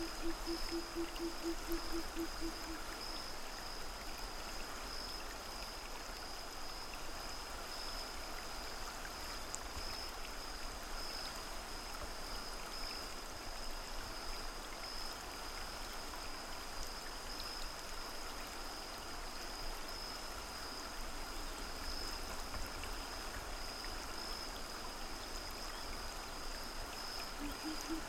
Thank you.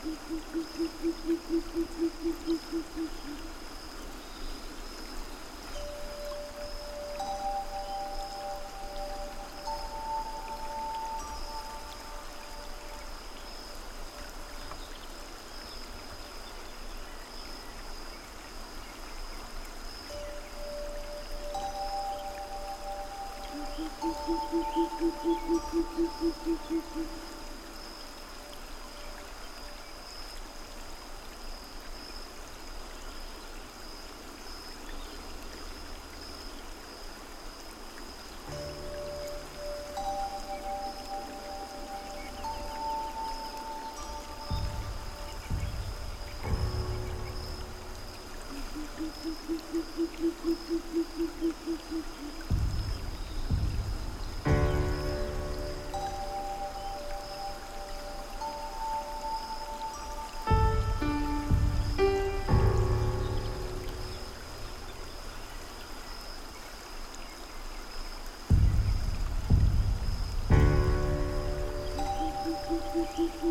¡Gracias Thank you.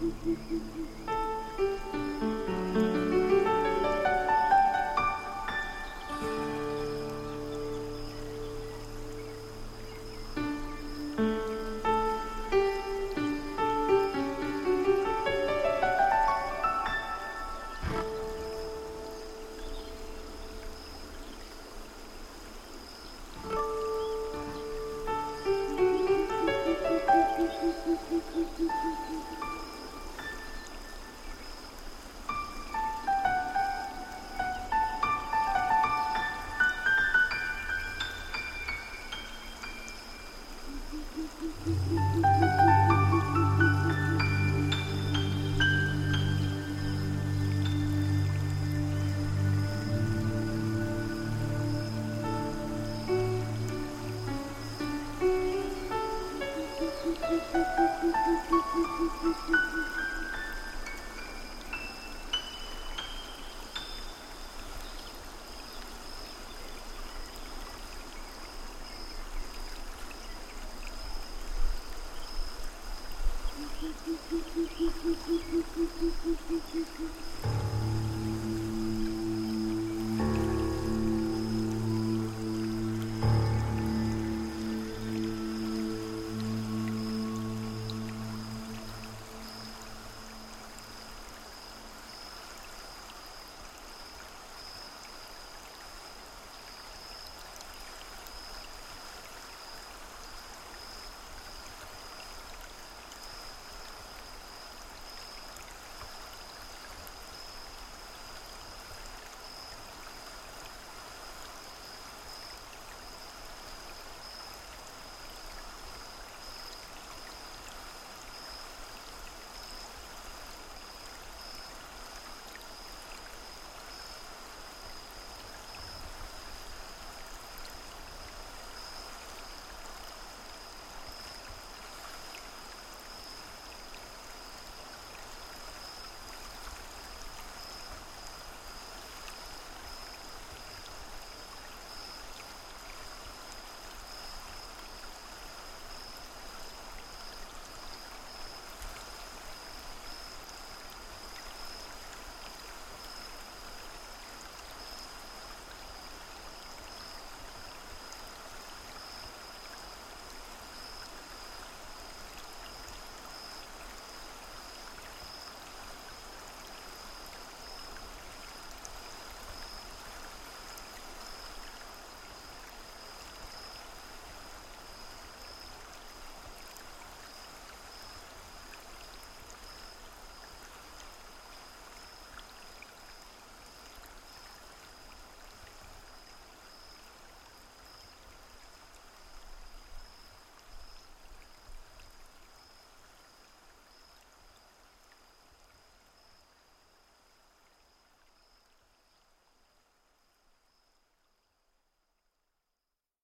¡Gracias Thank you.